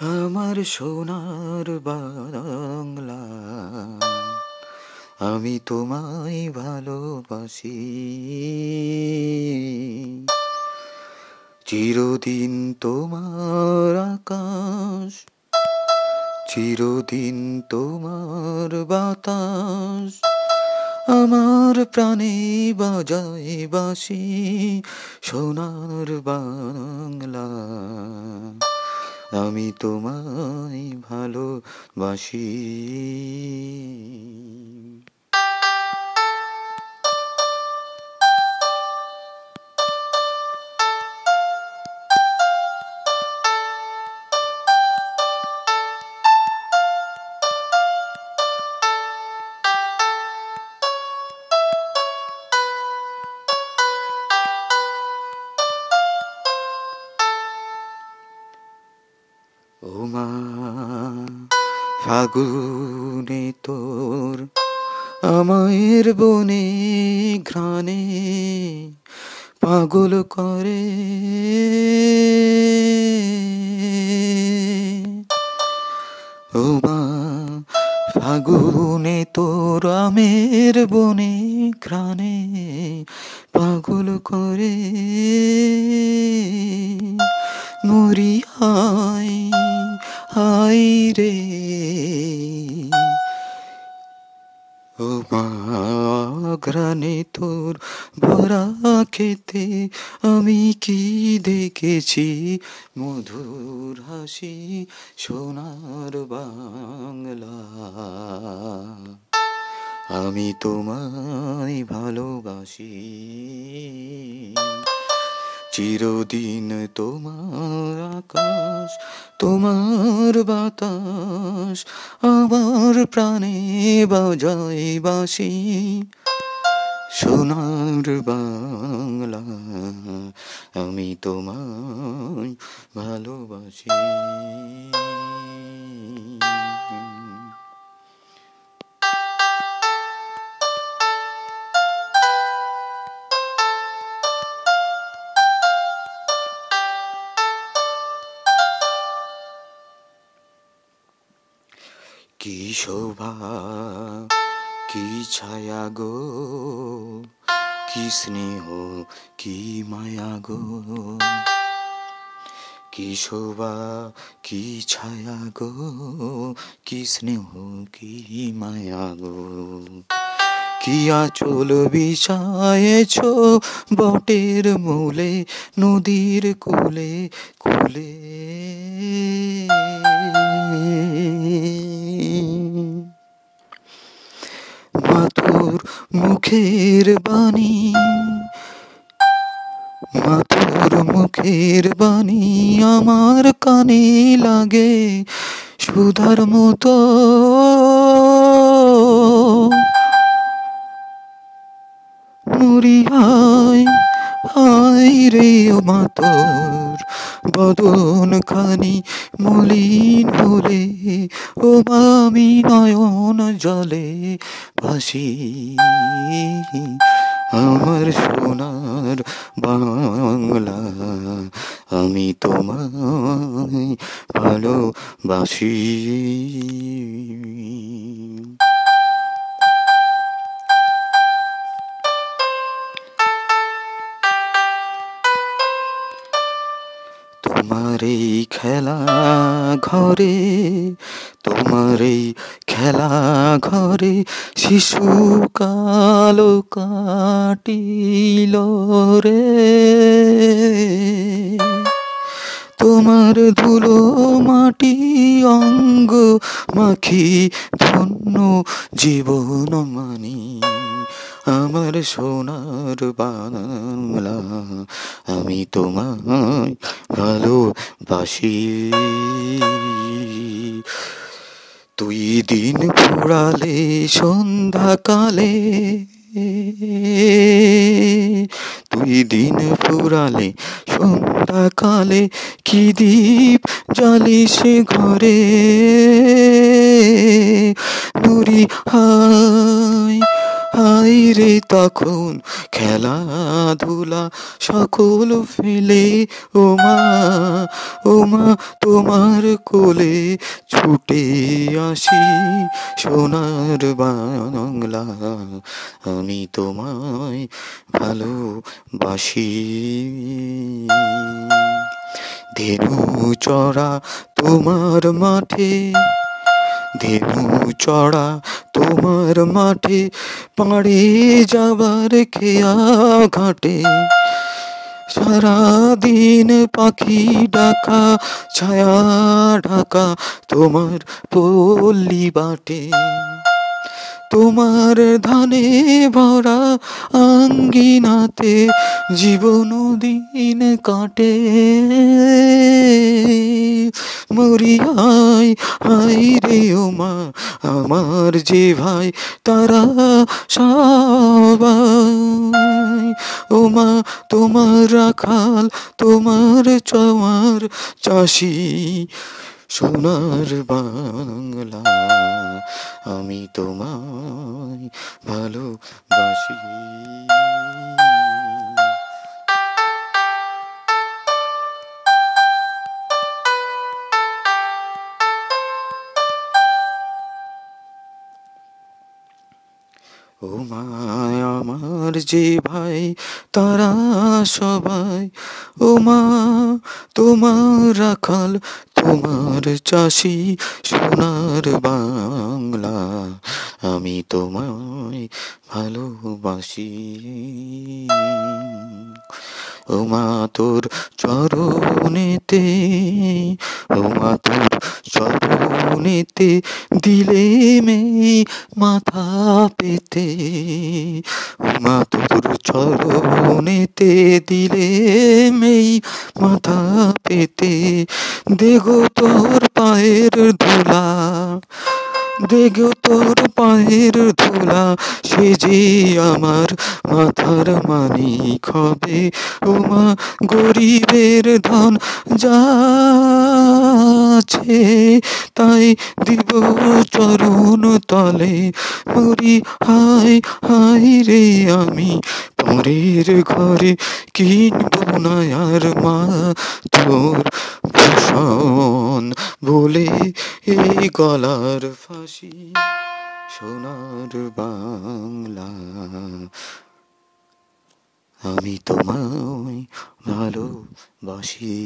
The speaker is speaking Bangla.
আমার সোনার বাংলা, আমি তোমায় ভালোবাসি। চিরদিন তোমার আকাশ, চিরদিন তোমার বাতাস, আমার প্রাণে বাজায় বাসি সোনার বাংলা। আমি তোমায় ভালোবাসি। মা, ফাগুনে তোর আমায়ের বনে ঘ্রাণে পাগল করে। ও মা, ফাগুনে তোর আমের বনে ঘ্রাণে পাগল করে। মরি হাই রে ও তোর ভরা খেতে আমি কি দেখেছি? মধুর হাসি সোনার বাংলা। আমি তোমায় ভালোবাসি। চিরদিন তোমার আকাশ তোমার বাতাস আমার প্রাণে বাজায় বাসি সোনার বাংলা আমি তোমায় ভালোবাসি। কি শোভা, কি ছায়া গো, কি স্নেহ, কি মায়া গো? কি শোভা, কি ছায়া গো, কি স্নেহ, কি মায়া গো? কি আচল বিষায়েছ বটের মূলে, নদীর কুলে কুলে? মুখের বাণী মাতুর মুখের বাণী আমার কানে লাগে সুধার মতো। মরি হাই হাই রে ও মাতর বদন খানি মলিন হলে, ও মামি নয়ন জলে ভাসি আমার সোনার বাংলা। আমি তোমায় ভালোবাসি। খেলা ঘরে, তোমার এই খেলা ঘরে শিশু কালো কাটিল রে। তোমার ধুলো মাটি অঙ্গ মাখি ধন্য জীবন মানি। আমার সোনার বাংলা আমি তোমায় ভালোবাসি। তুই দিন ফুরালে সন্ধ্যাকালে, তুই দিন ফুরালে সন্ধ্যাকালে কি দীপ জ্বালিস ঘরে? নুরি হাই হাই রে তখন খেলাধুলা সকল ফেলে। ও মা ও মা তোমার কোলে ছুটে আসি সোনার বাংলা। আমি তোমায় ভালোবাসি। ধেনু চড়া তোমার মাঠে ধেনু চড়া তোমার মাঠে, পাড়ে যাবার খেয়া ঘাটে। সারাদিন পাখি ডাকা, ছায়া ঢাকা তোমার পল্লী বাটে। তোমার ধানে ভরা আঙ্গিনাতে জীবন দিন কাটে। মরিয়াই হাই রে ও মা, আমার যে ভাই, তারা সবাই। ওমা তোমার রাখাল, তোমার চমার চাষি সোনার বাংলা, আমি তোমায় ভালোবাসি। ও মা আমার যে ভাই, তারা সবাই, ও মা, তোমার রাখাল তোমার চাষি সোনার বাংলা। আমি তোমায় ভালোবাসি। ও মা তোর চরণেতে ও মা তোর চরণেতে দিলে মেয়ে মাথা পেতে। উমা মা তোর চরণেতে দিলে মেয়ে মাথা পেতে। দেগো তোর ধুলা দেগো তোর পায়ের ধুলা, সে যে আমার মাথার মানি খবে ও মা, গরিবের ধন যাচ্ছে তাই দিব চরণ তলে। মরি হাই হাই রে আমি পরের ঘরে কিনবো না আর মা তোর ভূষণ বলে এই গলার ফাঁসি সোনার বাংলা। আমি তোমায় ভালোবাসি।